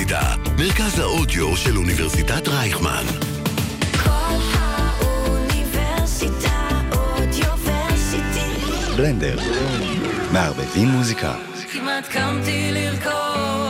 האוניברסיטה, מרכז האודיו של אוניברסיטת רייכמן. כל האוניברסיטה אודיוורסיטי. בלנדר, מערבבים מוזיקה. כמעט קמתי לרקוד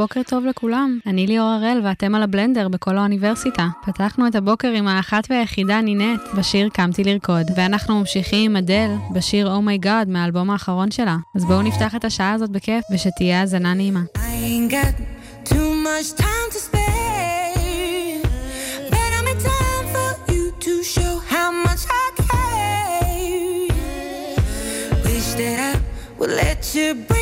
בוקר טוב לכולם, אני ליאור הראל ואתם על הבלנדר בכל האוניברסיטה. פתחנו את הבוקר עם האחת והיחידה נינט בשיר "קמתי לרקוד", ואנחנו ממשיכים עם אדל בשיר "Oh My God" מהאלבום האחרון שלה. אז בואו נפתח את השעה הזאת בכיף ושתהיה האזנה נעימה. I would let you breathe.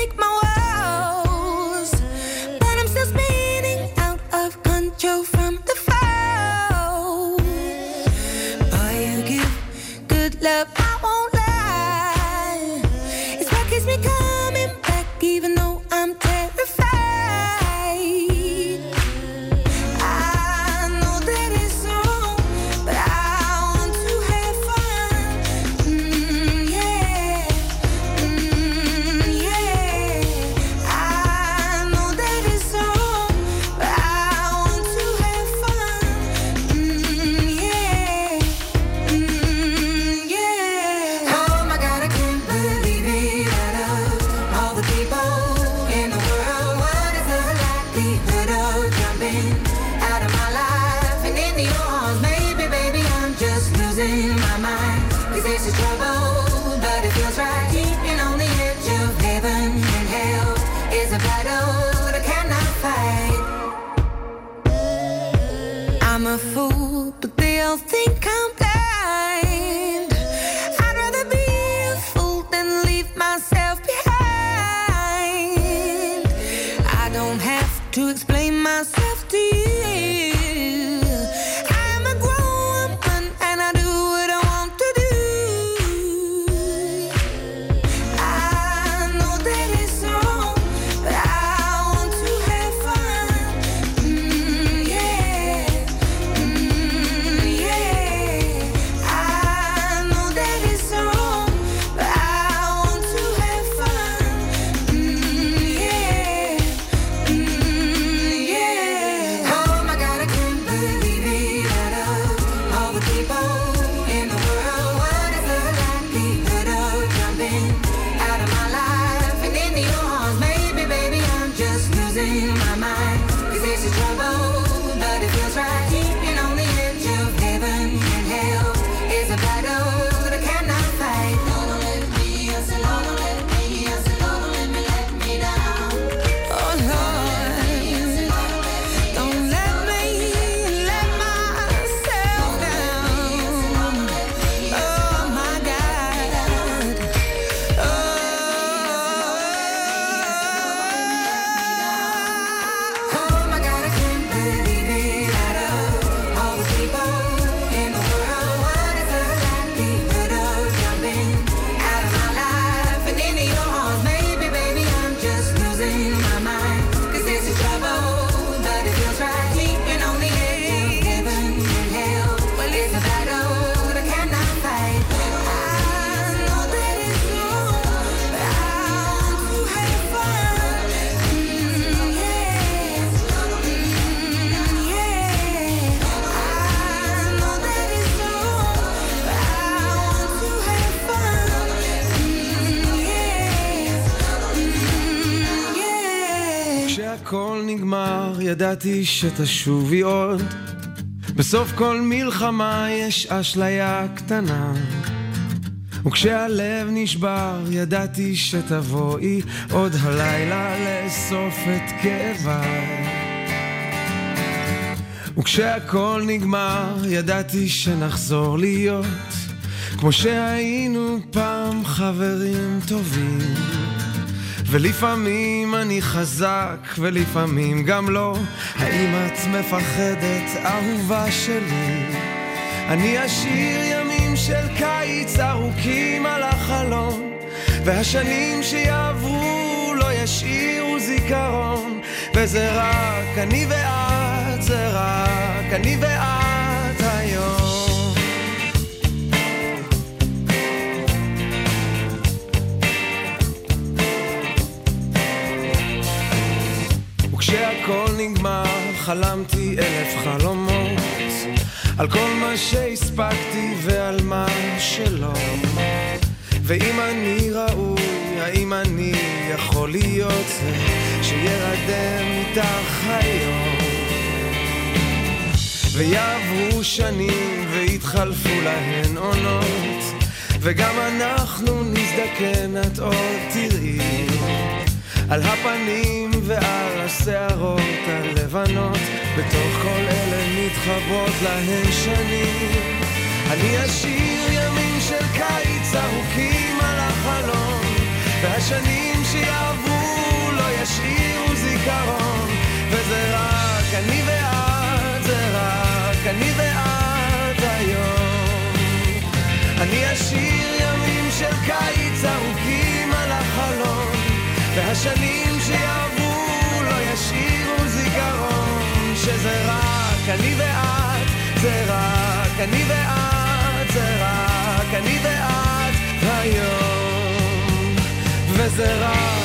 ידעתי שתשובי עוד. בסוף כל מלחמה יש אשליה קטנה. וכשהלב נשבר, ידעתי שתבואי עוד הלילה לאסוף את כאביי. וכשהכל נגמר, ידעתי שנחזור להיות כמו שהיינו פעם חברים טובים. ולפעמים אני חזק, ולפעמים גם לא. האם את מפחדת, אהובה שלי? אני אשאיר ימים של קיץ ארוכים על החלום, והשנים שיעברו לא ישאירו זיכרון, וזה רק אני ואת, זה רק אני ואת כשהכל נגמר, חלמתי אלף חלומות על כל מה שהספקתי ועל מה שלא. ואם אני ראוי, האם אני יכול להיות זה שירדם איתך היום? ויעברו שנים ויתחלפו להן עונות, וגם אנחנו נזדקן, את עוד תראי. על הפנים ועל השערות הלבנות, בתוך כל אלה מתחברות להן שנים. אני אשאיר ימים של קיץ ארוכים על החלום, והשנים שיעברו לא ישאירו זיכרון, וזה רק והשנים שיעברו לא ישאירו זיכרון שזה רק אני ואת, זה רק אני ואת, זה רק אני ואת היום וזה רק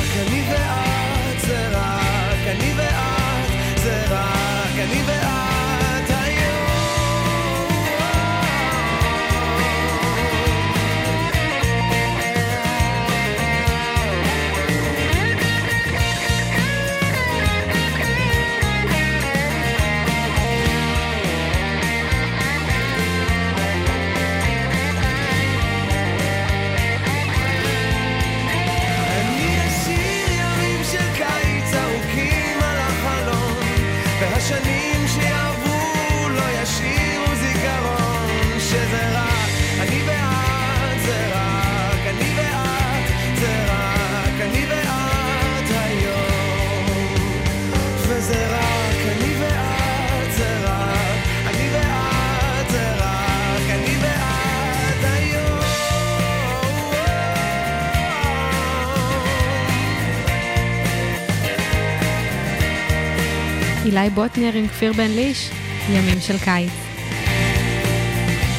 אילי בוטנר עם כפיר בן ליש, ימים של קיץ.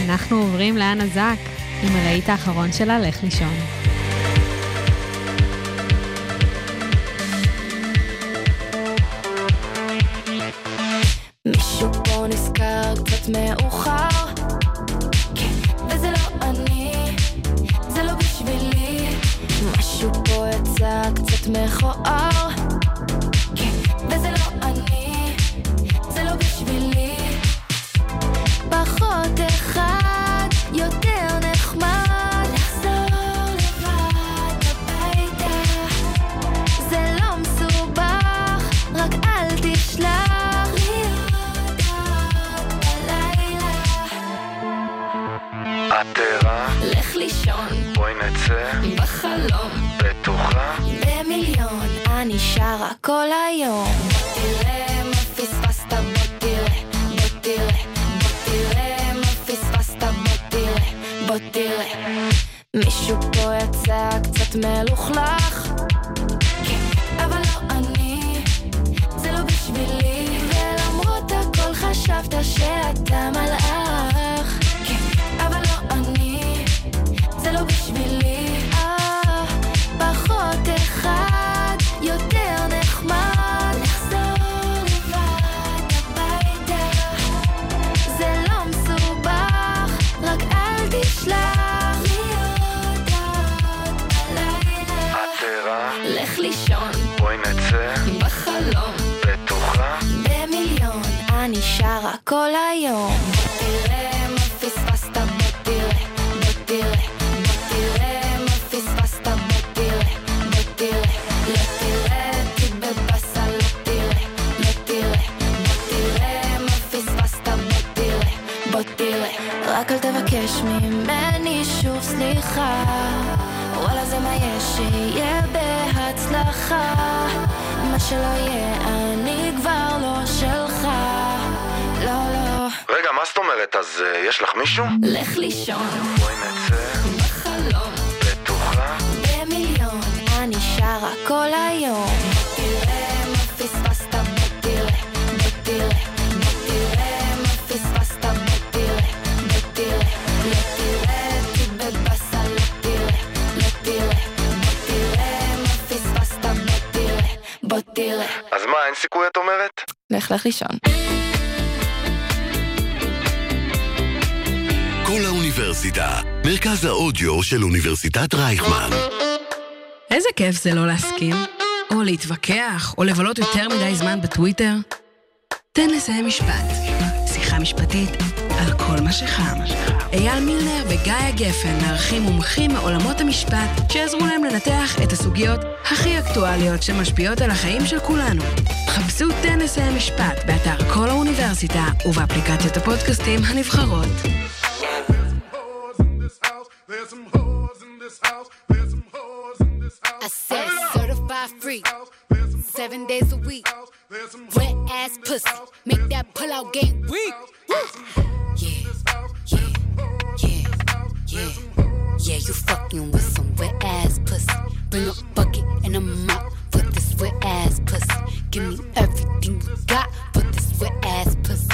אנחנו עוברים לאנה זק עם הלהיט האחרון שלה, לך לישון. מישהו פה כן, וזה לא אני, זה לא בשבילי משהו פה יצא קצת מכוער נצא, בחלום, בטוחה. במיליון, אני שרה כל היום. תראה מה פספסת, בוא תראה, בוא תראה, בוא תראה מה פספסת, בוא תראה, בוא תראה. מישהו פה יצא קצת מלוכלך, כן, אבל לא אני, זה לא בשבילי, ולמרות הכל חשבת שאתה מלאך, בהצלחה. מה שלא יהיה אני כבר לא שלך. לא לא. רגע, מה זאת אומרת? אז אה, יש לך מישהו? לך לישון. בואי נצא, בחלום. בטוחה. במיליון. אני שרה כל היום תראה אז מה, אין סיכוי את אומרת? לך לך לישון כל האוניברסיטה, מרכז האודיו של אוניברסיטת רייכמן. איזה כיף זה לא להסכים, או להתווכח, או לבלות יותר מדי זמן בטוויטר. תן לסיים משפט. שיחה משפטית על כל מה שחם. אייל מילנר וגיא גפן מארחים מומחים מעולמות המשפט שיעזרו להם לנתח את הסוגיות הכי אקטואליות שמשפיעות על החיים של כולנו. חפשו תן לסיים משפט באתר כל האוניברסיטה ובאפליקציות הפודקאסטים הנבחרות. Seven days a week. Wet ass pussy, make that pull out game weak. Yeah, yeah, yeah, yeah, yeah. You fucking with some wet ass pussy. Bring a bucket and a mop for this wet ass pussy. Give me everything you got for this wet ass pussy.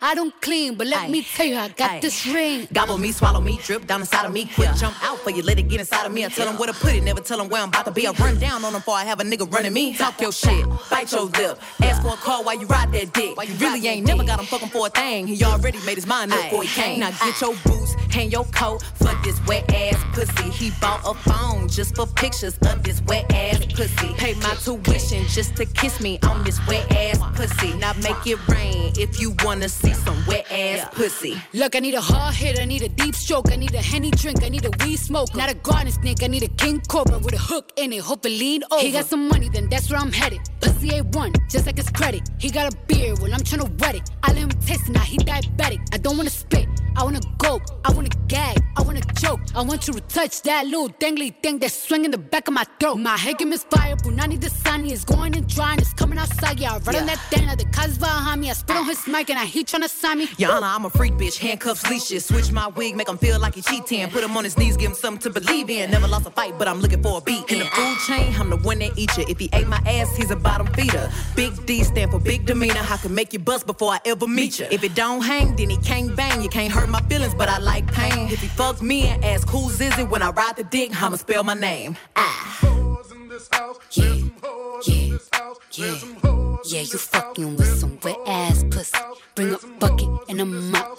I don't clean, but let Aye. me tell you, I got Aye. this ring. Gobble me, swallow me, drip down inside of me. Quick jump out for you, let it get inside of me. I tell them where to put it, never tell them where I'm about to be. I run down on them before I have a nigga running me. Talk your shit, bite your lip. Ask for a call while you ride that dick. Why you really ain't never got him fucking for a thing. He already made his mind up before he came. Now get your boots and your coat for this wet ass pussy. He bought a phone just for pictures of this wet ass pussy. Pay my tuition just to kiss me on this wet ass pussy. Now make it rain if you wanna see some wet ass pussy. Look, I need a hard hit, I need a deep stroke, I need a henny drink, I need a weed smoke. Not a garden snake, I need a king cobra with a hook in it, hope it lean over. He got some money, then that's where I'm headed. Pussy A1, just like his credit. He got a beard, well, I'm tryna wet it. I let him taste it, now he diabetic. I don't wanna spit, I wanna go, I wanna gag, I wanna choke. I want you to touch that little dangly thing that's swinging the back of my throat. My head game is fire, Punani the sunny is going and drying, it's coming outside. Yeah, I run on that thing, now the cuz behind me. I spit on his mic and I he tryna sign me. Honor, I'm a freak bitch, handcuffs, leashes. Switch my wig, make him feel like he cheating. Put him on his knees, give him something to believe in. Never lost a fight, but I'm looking for a beat. In the food chain, I'm the one that eat you. If he ate my ass, he's a bottom feeder. Big D stand for big demeanor. I can make you bust before I ever meet you. If it don't hang, then he can't bang. You can't hurt my feelings, but I like pain. If he fucks me and asks who's is it when I ride the dick, I'ma spell my name. Ah. Yeah, yeah, yeah. Yeah, you fucking with some wet ass pussy. Bring a bucket and a mop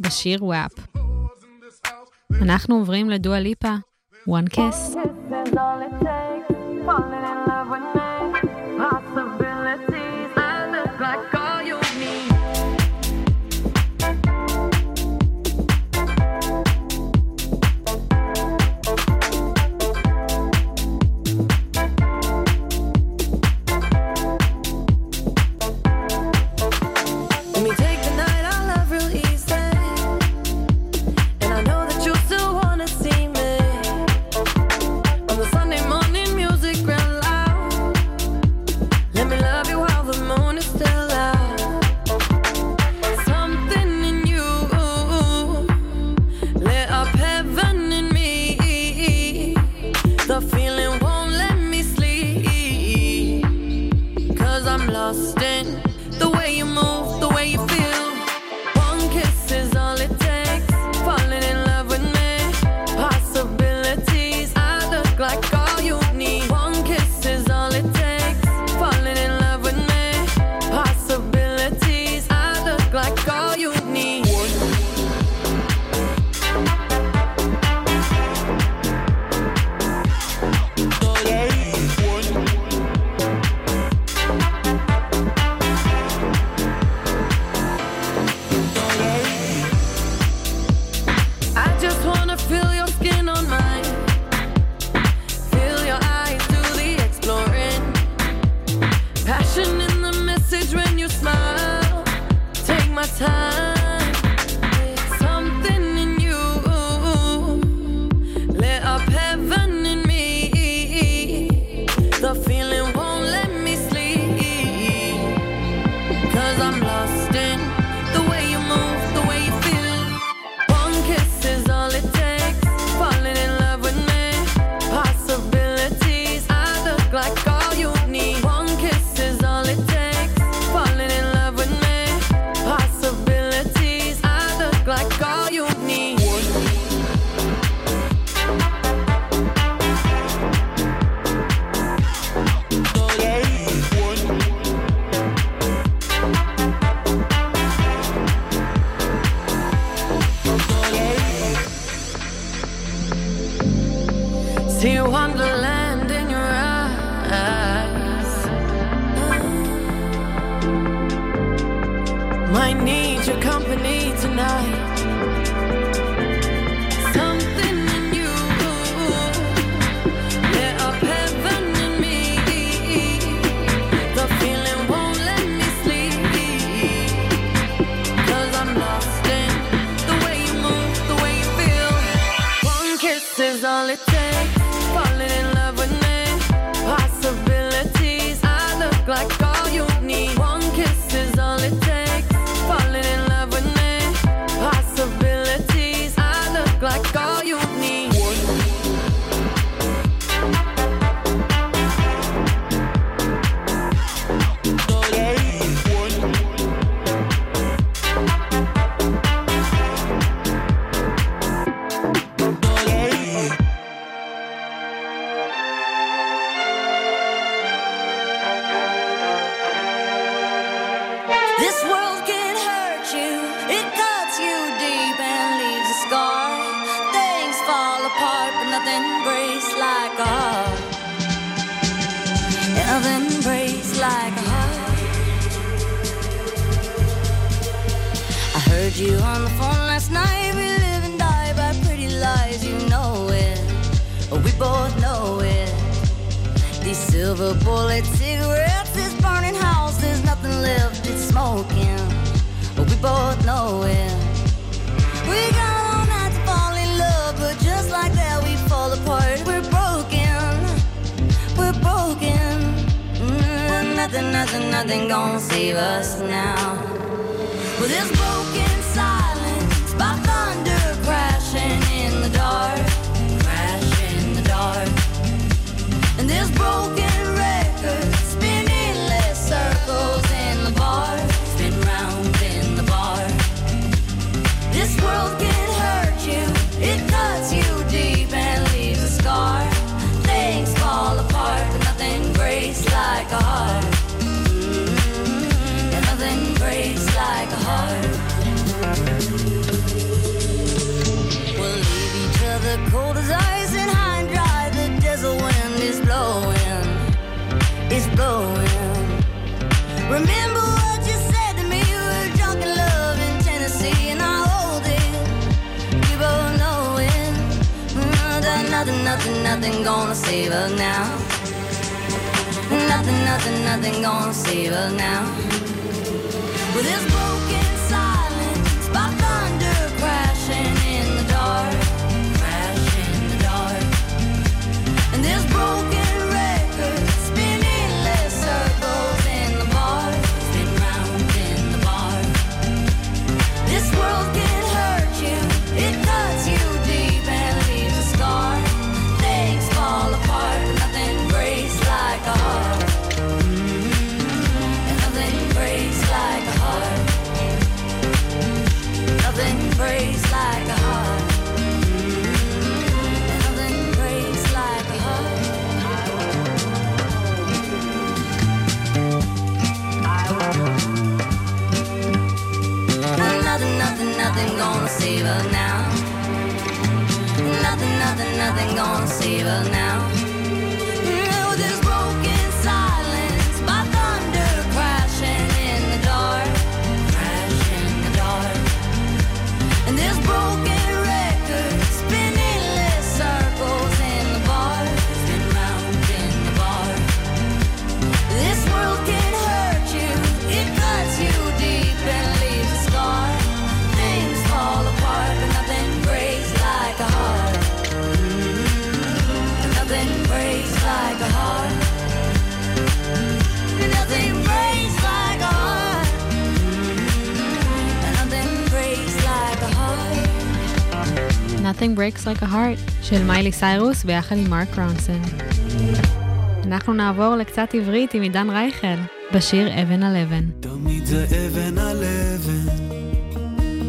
בשיר וואפ. אנחנו עוברים לדואה ליפה, one kiss. Let Breaks like a heart. I heard you on the phone last night. We live and die by pretty lies, you know it. We both know it. These silver bullet cigarettes, this burning house, there's nothing left, it's smoking. We both know it. Nothing, nothing, nothing gonna save us now. With this broken silence, by thunder crashing in the dark, crashing in the dark. And this broken nothing, gonna save us now. Nothing, nothing, nothing gonna save us now. With this the night. Nothing Breaks Like a Heart של מיילי סיירוס ביחד עם מרק רונסון. אנחנו נעבור לקצת עברית עם עידן רייכל, בשיר אבן על אבן. תמיד זה אבן על אבן,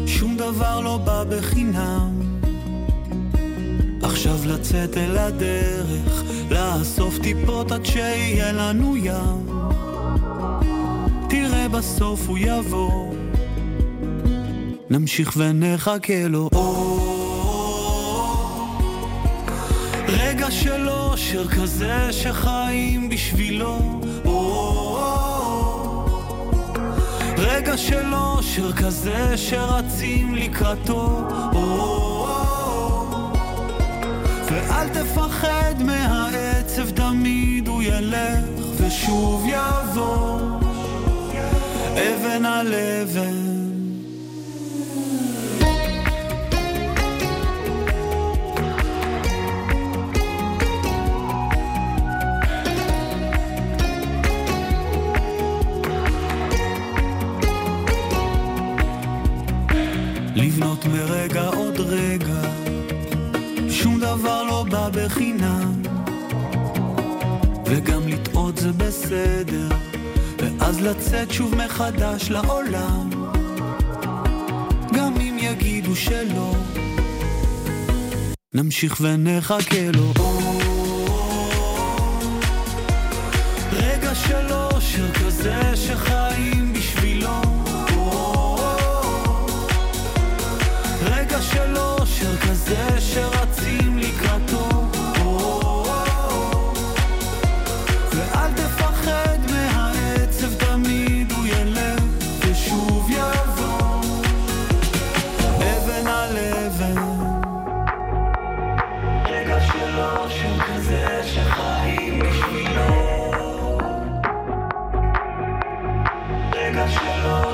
שום דבר לא בא בחינם. עכשיו לצאת אל הדרך, לאסוף טיפות עד שיהיה לנו ים. תראה בסוף הוא יבוא, נמשיך ונחכה לו. רגע של אושר כזה שחיים בשבילו. רגע של אושר כזה שרצים לקראתו. ואל תפחד מהעצב, תמיד הוא ילך ושוב יבוא. אבן על אבן. מרגע עוד רגע, שום דבר לא בא בחינם, וגם לטעות זה בסדר, ואז לצאת שוב מחדש לעולם, גם אם יגידו שלא, נמשיך ונחכה לו.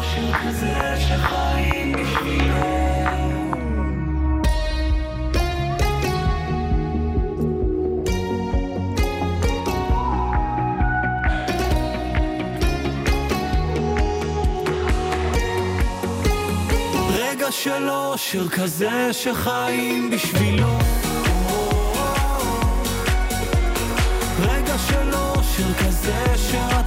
שיר כזה שחיים בשבילו. שלו, שיר כזה שחיים בשבילו. רגע שלו, שיר כזה שרצים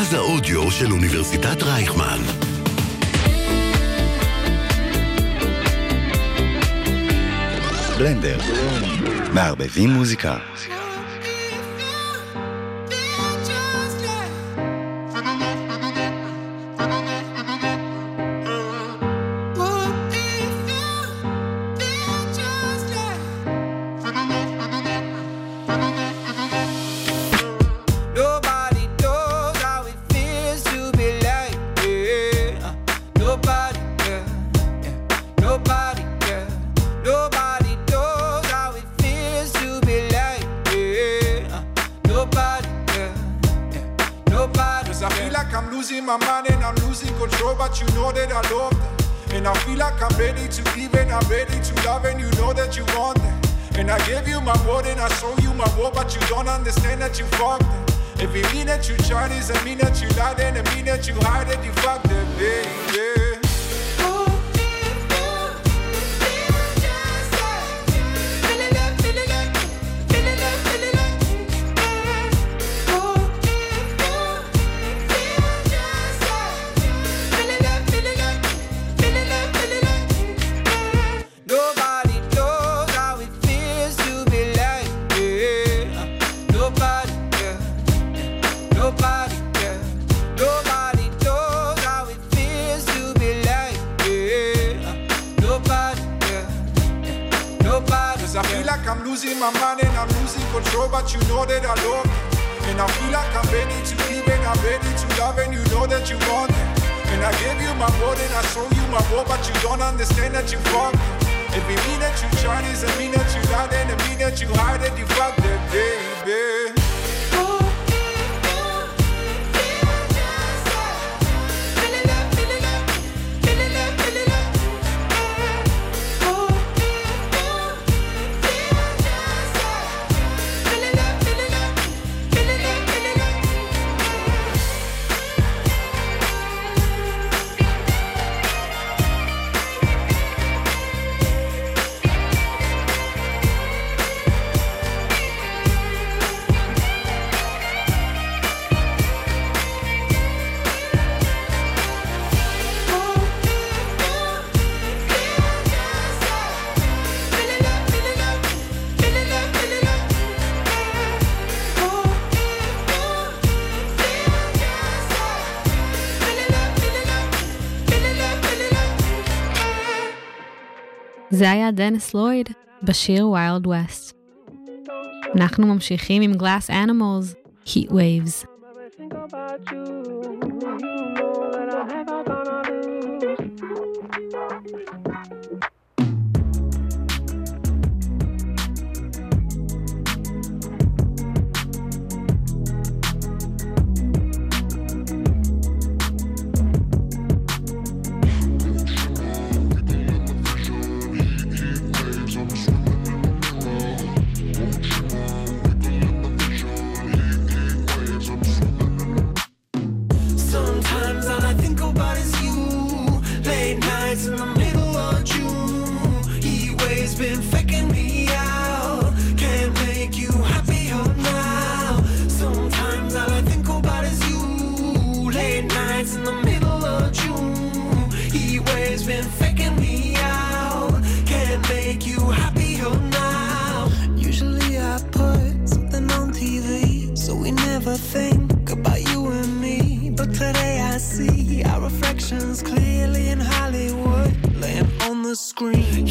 מרכז האודיו של אוניברסיטת רייכמן. בלנדר. מערבבים מוזיקה. Like I'm losing my mind and I'm losing control, but you know that I love that. And I feel like I'm ready to give and I'm ready to love, and you know that you want that. And I gave you my word and I show you my word, but you don't understand that you fucked it. If it mean that you tried, doesn't mean that you lied, and it mean that you hide it, you fucked it, baby. זה היה דניס לויד בשיר ויילד ווסט. אנחנו ממשיכים עם גלאס אנימולס, Heat Waves. scream.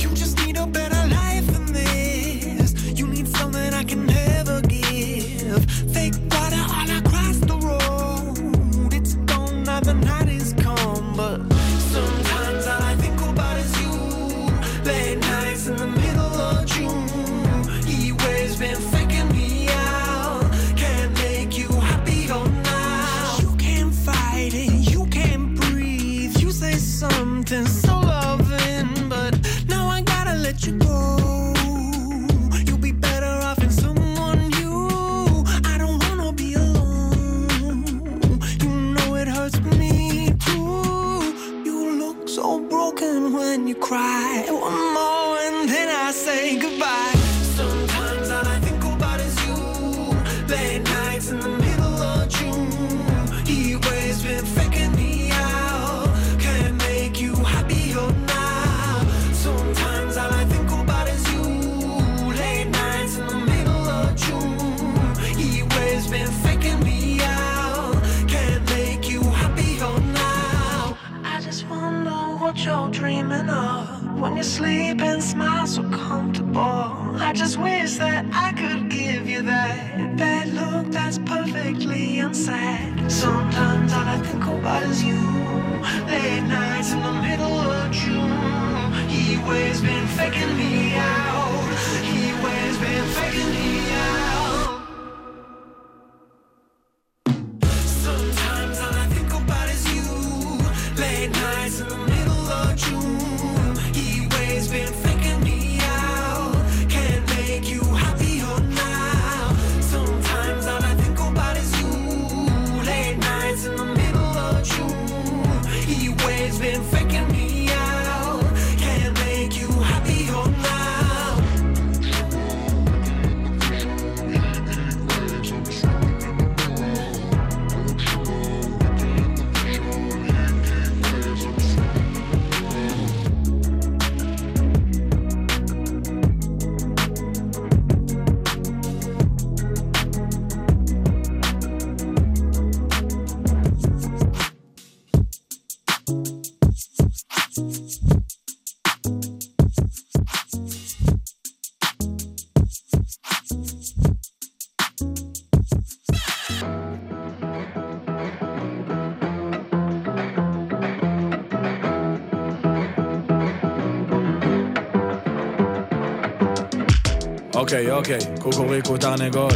אוקיי, אוקיי, קוקוריקו תרנגול.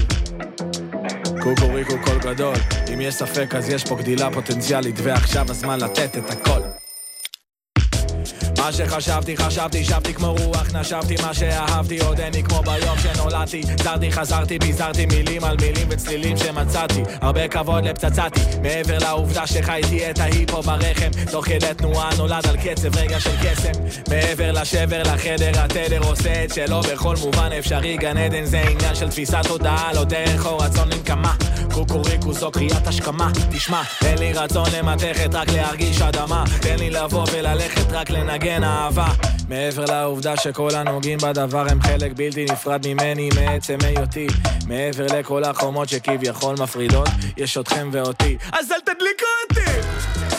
קוקוריקו קול גדול. אם יש ספק אז יש פה גדילה פוטנציאלית, ועכשיו הזמן לתת את הכל. מה שחשבתי, חשבתי, שבתי כמו רוח, נשבתי מה שאהבתי, עוד אין לי כמו ביום שנולדתי. זרתי, חזרתי, ביזרתי מילים על מילים וצלילים שמצאתי. הרבה כבוד לפצצתי, מעבר לעובדה שחייתי את ההיפו ברחם. תוך כדי תנועה נולד על קצב רגע של קסם. מעבר לשבר, לחדר, התדר עושה את שלו בכל מובן אפשרי. גן עדן זה עניין של תפיסת הודעה לא דרך או רצון לנקמה. קוקוריקו זו קריאת השכמה, תשמע, אין לי רצון למתכת, רק להרגיש אדמה, תן לי לבוא וללכת, רק לנגן אהבה. מעבר לעובדה שכל הנוגעים בדבר הם חלק בלתי נפרד ממני, מעצם היותי. מעבר לכל החומות שכביכול מפרידות, יש אתכם ואותי. אז אל תדליקו אותי!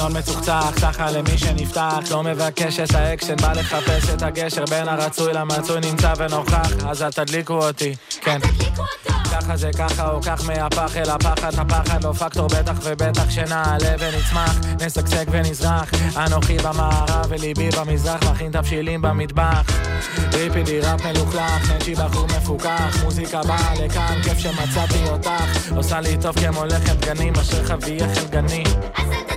סגנון מצוחצח, סחה למי שנפתח, לא מבקש את האקשן, בא לחפש את הגשר בין הרצוי למצוי נמצא ונוכח, אז אל תדליקו אותי, כן. ככה זה ככה או כך מהפח אל הפחד, הפחד לא פקטור בטח ובטח שנעלה ונצמח, נשגשג ונזרח, אנוכי במערב וליבי במזרח, מכין תבשילים במטבח. ריפידי ראפ מלוכלך, נצ'י בחור מפוקח, מוזיקה באה לכאן, כיף שמצאתי אותך, עושה לי טוב כמו לחם גני אשר חביא חלגני. אז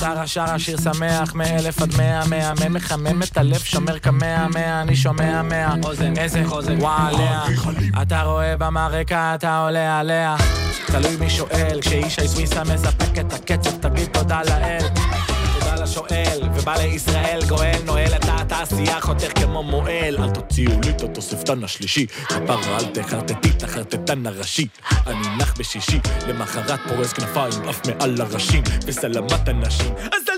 שרה שרה שיר שמח מאלף עד מאה מהמם מחמם את הלב שומר כמאה מאה אני שומע מאה. איזה וואליה אתה רואה במרקע אתה עולה עליה. תלוי מי שואל כשישי סוויסה מספק את הקצב תגיד תודה לאל. תודה לשואל ובא לישראל גואל נועל את התעשייה חותך כמו מועל. אל תוציאו לי את התוספתן השלישי. כפרה אל תחרטטי את החרטטן הראשי. אני נח בשישי למחרת פורס כנפיים עף מעל הראשים. וסלמת הנשים. אז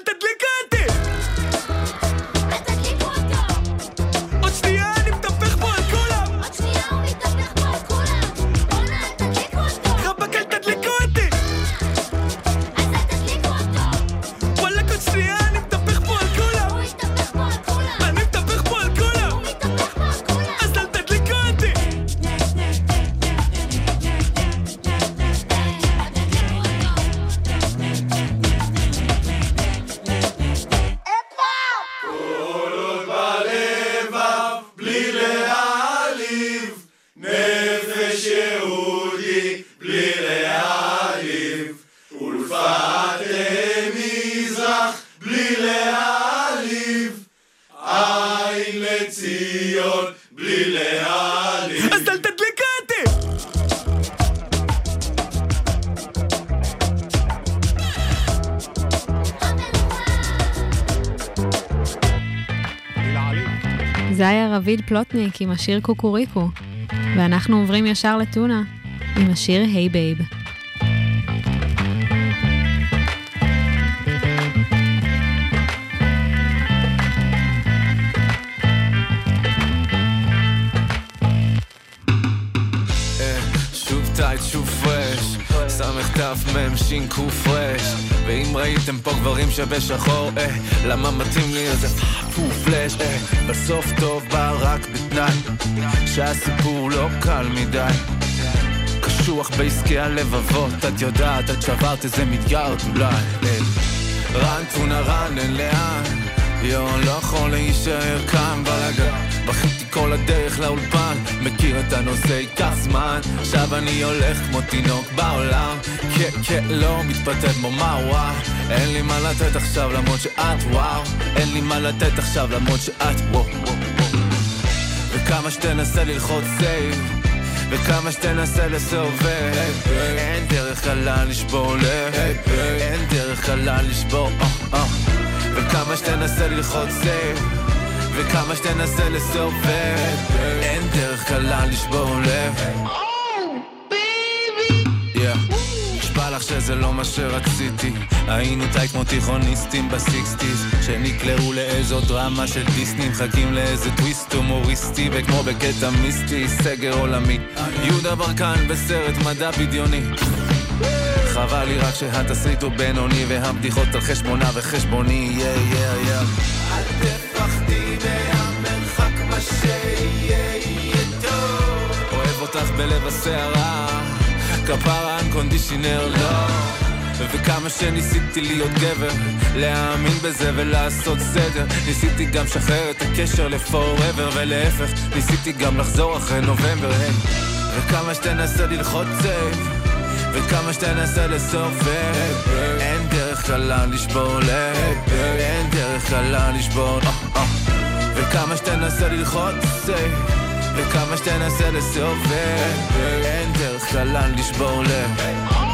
זה היה רביד פלוטניק עם השיר קוקוריקו, ואנחנו עוברים ישר לטונה עם השיר היי בייב. שין קו פרש ואם ראיתם פה גברים שבשחור, אה, למה מתאים לי איזה פו פלאש, אה, בסוף טוב בא רק בתנאי שהסיפור לא קל מדי. קשוח בעסקי הלבבות, את יודעת, את שברת איזה מיליארד אולי. רן טונה רן, אין לאן. יואו, לא יכול להישאר כאן בכיתי כל הדרך לאולפן. מכיר את הנושא, ייקח זמן. עכשיו אני הולך כמו תינוק בעולם. כן, כן, לא מתפתל כמו מה וואו. אין לי מה לתת עכשיו למרות שאת וואו. אין לי מה לתת עכשיו למרות שאת וואו. וכמה שתנסה ללחוץ save. וכמה שתנסה לסובב. אין דרך קלה לשבור לב. אין דרך קלה לשבור אה, אה. וכמה שתנסה ללחוץ סייב וכמה שתנסה לסובב. אין דרך קלה לשבור לב. נשבע לך שזה לא מה שרציתי. היינו tight כמו תיכוניסטים ב sixties. שנקלעו לאיזו דרמה של דיסני מחכים לאיזה טוויסט הומוריסטי וכמו בקטע מיסטי סגר עולמי. יהודה ברקן בסרט מדע בדיוני. חבל לי רק שהתסריט הוא בינוני והבדיחות על חשבונה וחשבוני. יא יא יא הסערה כפרה unconditional love. וכמה שניסיתי להיות גבר להאמין בזה ולעשות סדר. ניסיתי גם לשחרר את הקשר ל forever ולהפך ניסיתי גם לחזור אחרי נובמבר היי. וכמה שתנסה ללחוץ save וכמה שתנסה לסובב אין דרך קלה לשבור לב אין דרך קלה לשבור אה, אה. וכמה שתנסה ללחוץ סייב וכמה שתנסה לסובב. אין דרך קלה לשבור לב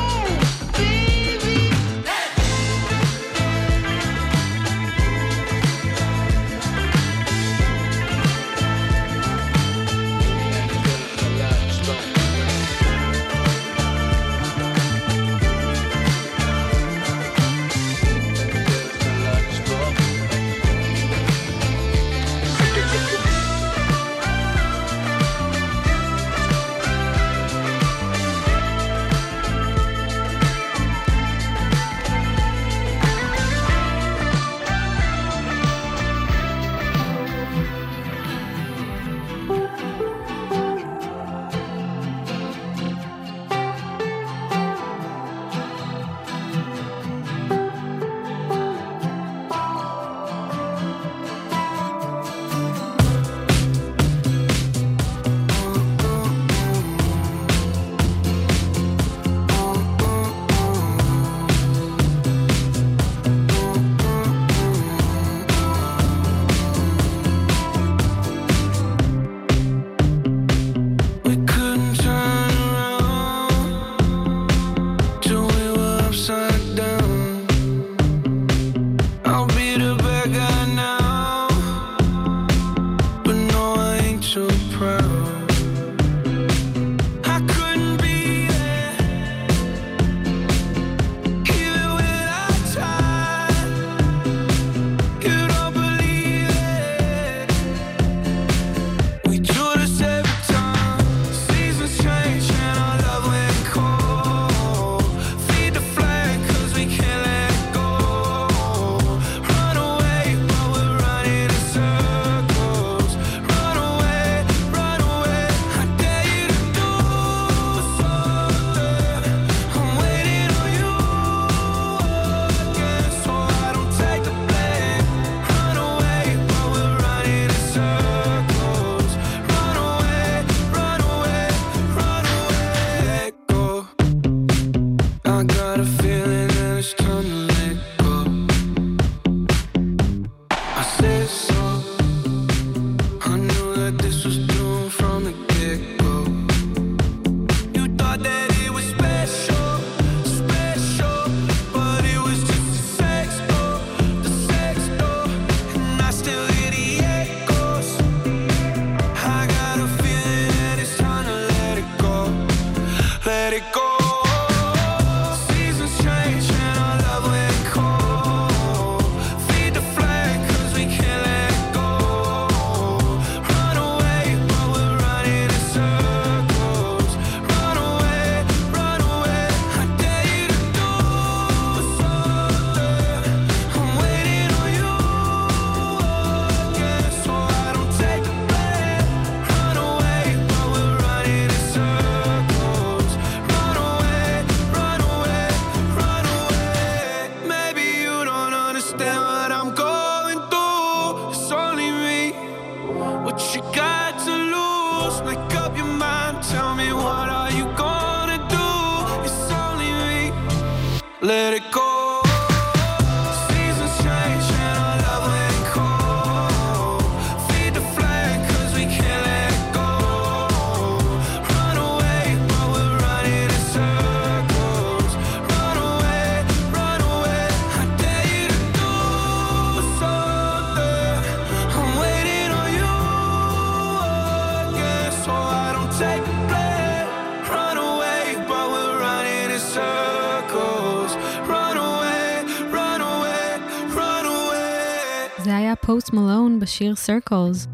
בשיר Circles.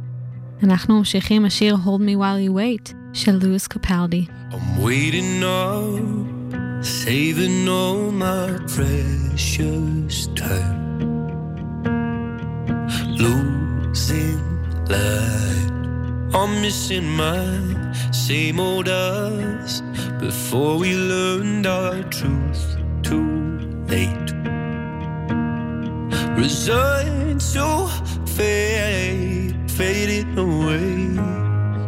אנחנו ממשיכים השיר Hold Me While You Wait של לואיס קפלדי. I'm waiting up, saving all my precious time. Losing light, I'm missing my same old us before we learned our truth too late. Resigned to fade, faded away.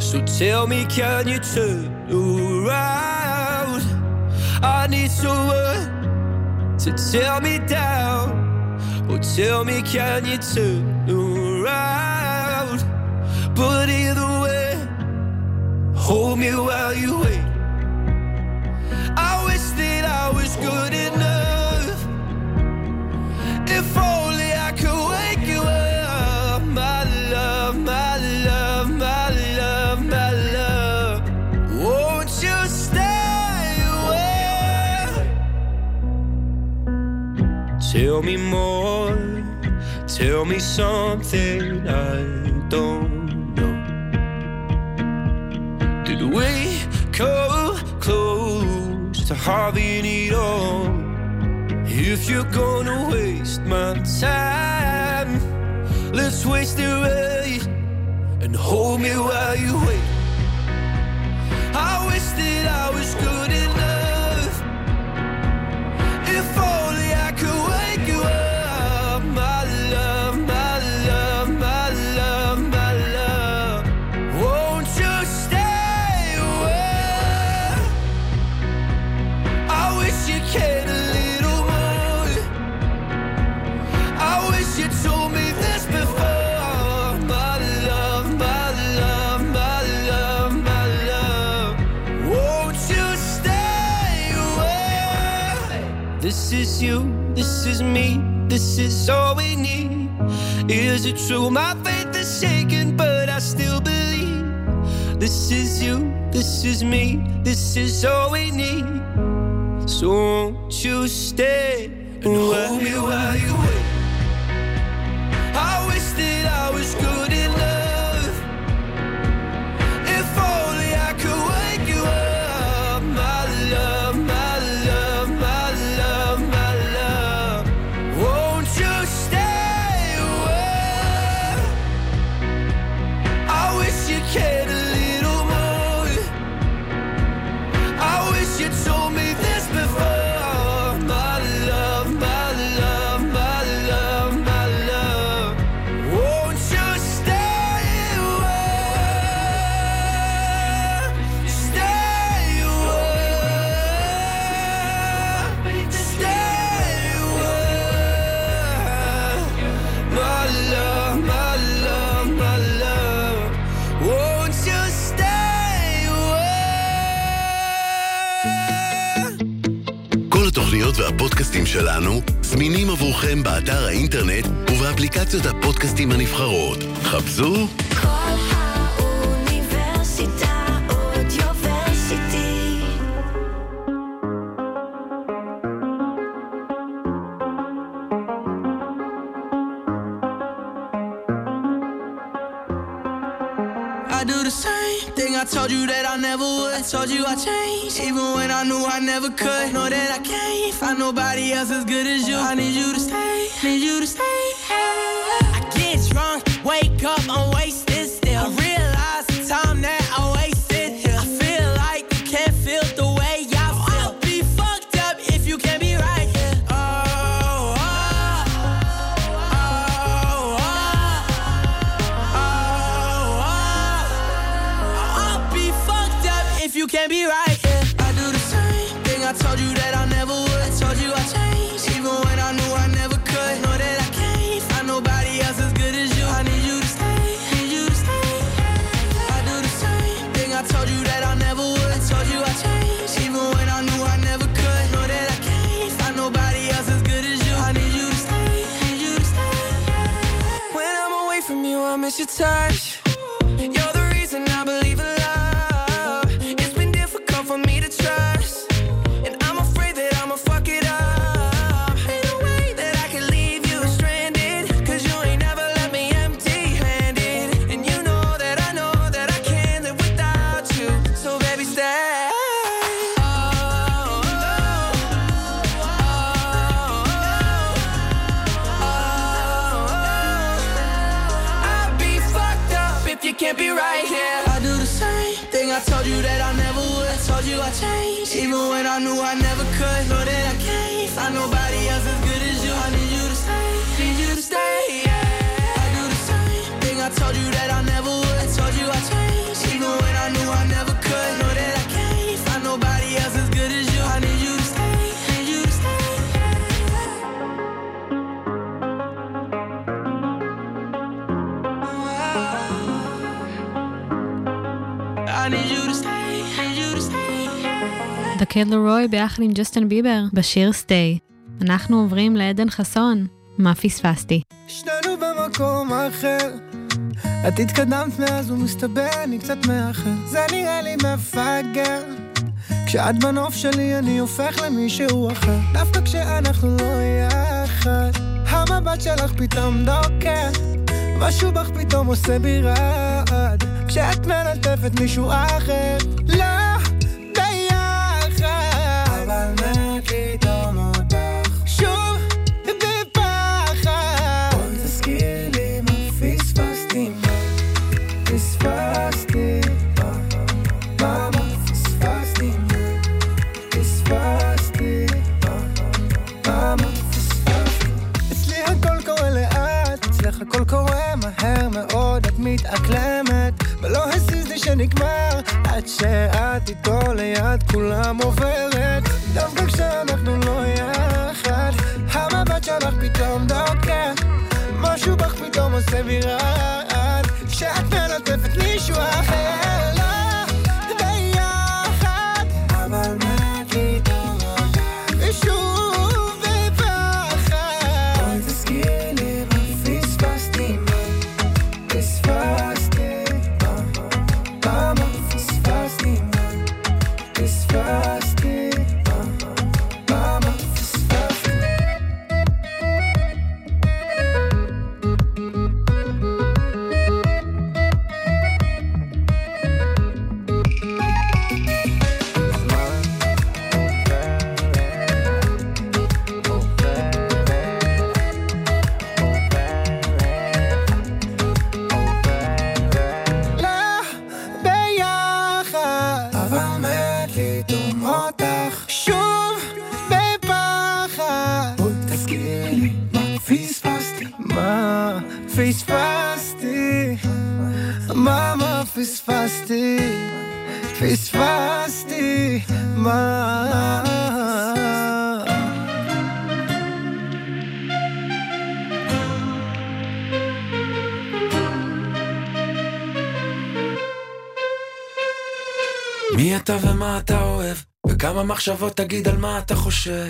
So tell me, can you turn around? I need someone to tear me down. Oh, tell me, can you turn around? But either way, hold me while you wait. Tell me something I don't know. Did we come close to having it all? If you're gonna waste my time, let's waste it right and hold me while you wait. I wish that I was good enough. this is all we need. Is it true? My faith is shaken, but I still believe. This is you, this is me, this is all we need. So won't you stay and, hold me while you wait? I do the same thing I told you that I never would. I told you I changed, even when I knew I never could. touch. קד לרוי ביחד עם ג'סטן ביבר בשיר סטיי. אנחנו עוברים לעדן חסון, מה פספסתי? שנינו במקום אחר, את התקדמת מאז ומסתבר אני קצת מאחר, זה נראה לי מפגר. כשאת בנוף שלי אני הופך למישהו אחר, דווקא כשאנחנו לא יחד, המבט שלך פתאום דוקר, משהו בך פתאום עושה בי רעד, כשאת מלטפת מישהו אחר, לא. במחשבות, תגיד על מה אתה חושב.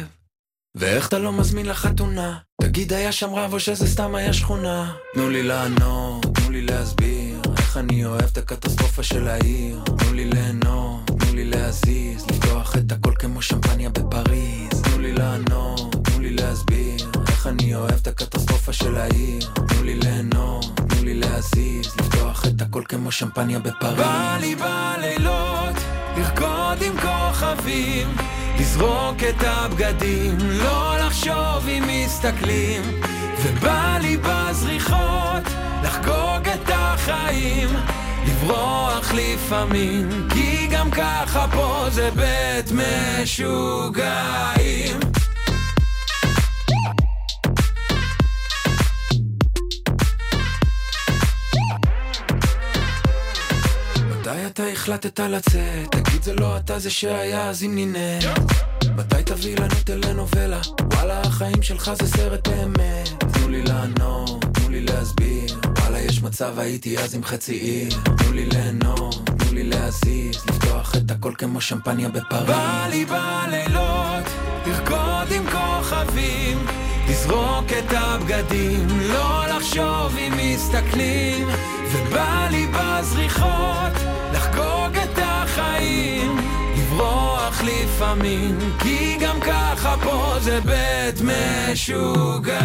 ואיך אתה לא מזמין לחתונה? תגיד היה שם רב או שזה סתם היה שכונה? תנו לי לענות, תנו לי להסביר איך אני אוהב את הקטסטרופה של העיר. תנו לי ליהנות, תנו לי להזיז לפתוח את הכל כמו שמפניה בפריז. תנו לי לענות, תנו לי להסביר איך אני אוהב את הקטסטרופה של העיר. תנו לי ליהנות, תנו לי להזיז לפתוח את הכל כמו שמפניה בפריז. בא לי בלילות. לרקוד עם כוכבים, לזרוק את הבגדים, לא לחשוב אם מסתכלים, ובא לי בזריחות לחגוג את החיים. לברוח לפעמים, כי גם ככה פה זה בית משוגעים. מתי אתה החלטת לצאת? תגיד זה לא אתה זה שהיה אז אם נינה מתי תביא לנו טלנובלה? וואלה החיים שלך זה סרט באמת תנו לי לענות, תנו לי להסביר. וואלה יש מצב הייתי אז עם חצי עיר. תנו לי ליהנות, תנו לי להזיז. לפתוח את הכל כמו שמפניה בפריז. בא לי בלילות לרקוד עם כוכבים. לזרוק את הבגדים, לא לחשוב אם מסתכלים ובא לי בזריחות לחגוג את החיים לברוח לפעמים כי גם ככה פה זה בית משוגעים.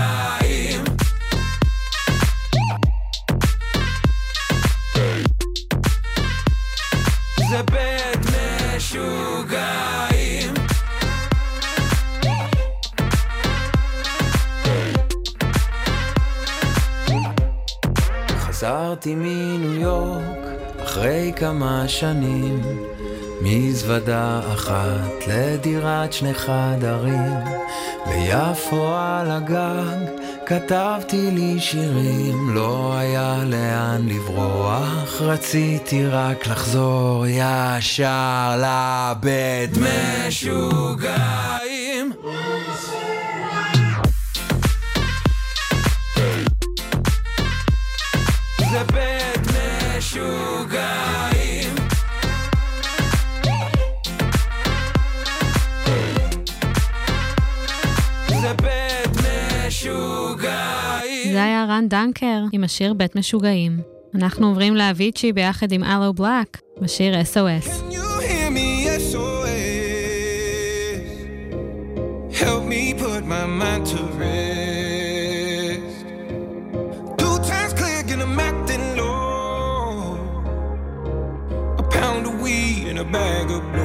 זה בית משוגעים חזרתי מניו יורק אחרי כמה שנים מזוודה אחת לדירת שני חדרים. ביפו על הגג כתבתי לי שירים לא היה לאן לברוח רציתי רק לחזור ישר לבית משוגעים משוגעים זה בית משוגעים זה היה רן דנקר עם השיר בית משוגעים. אנחנו עוברים לאביצ'י ביחד עם אלו בלק בשיר SOS. hear me, SOS. Help me put my mind to in a bag of blue.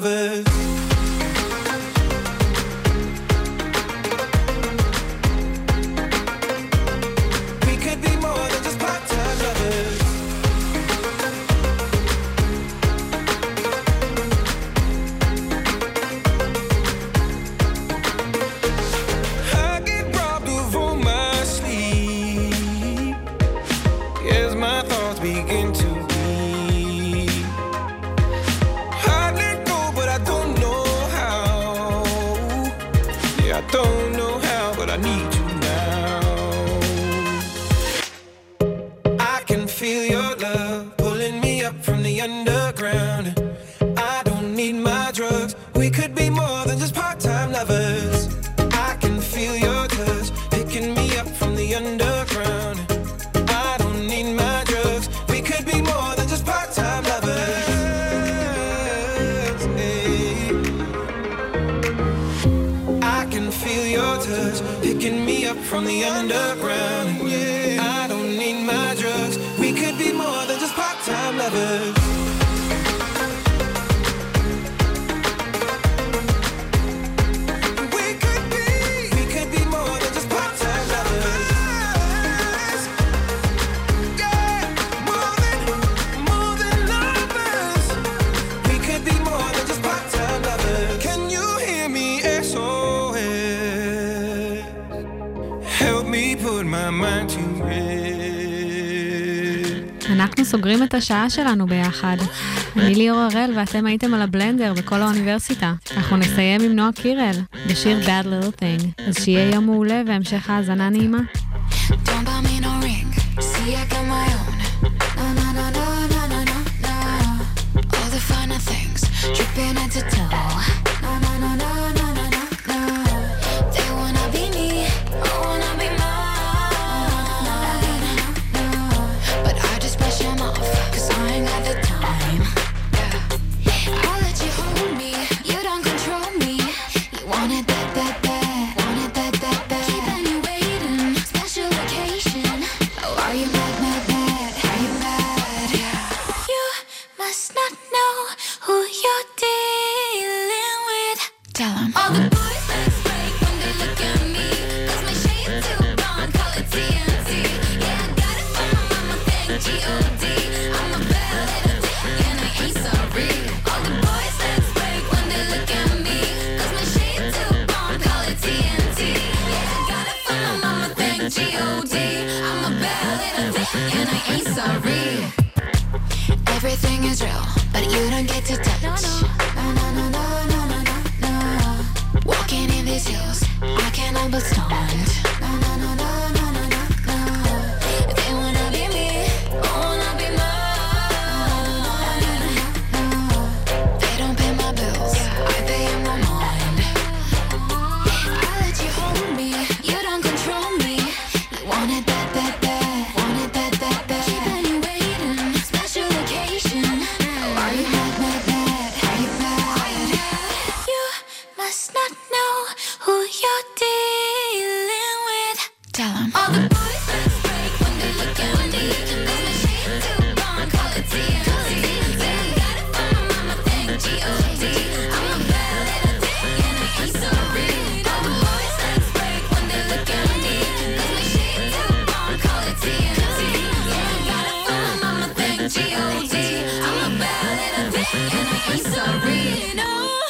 Lovers. השעה שלנו ביחד. אני ליאור הראל ואתם הייתם על הבלנדר בכל האוניברסיטה. אנחנו נסיים עם נועה קירל, בשיר Bad Little Thing. אז שיהיה יום מעולה והמשך האזנה נעימה.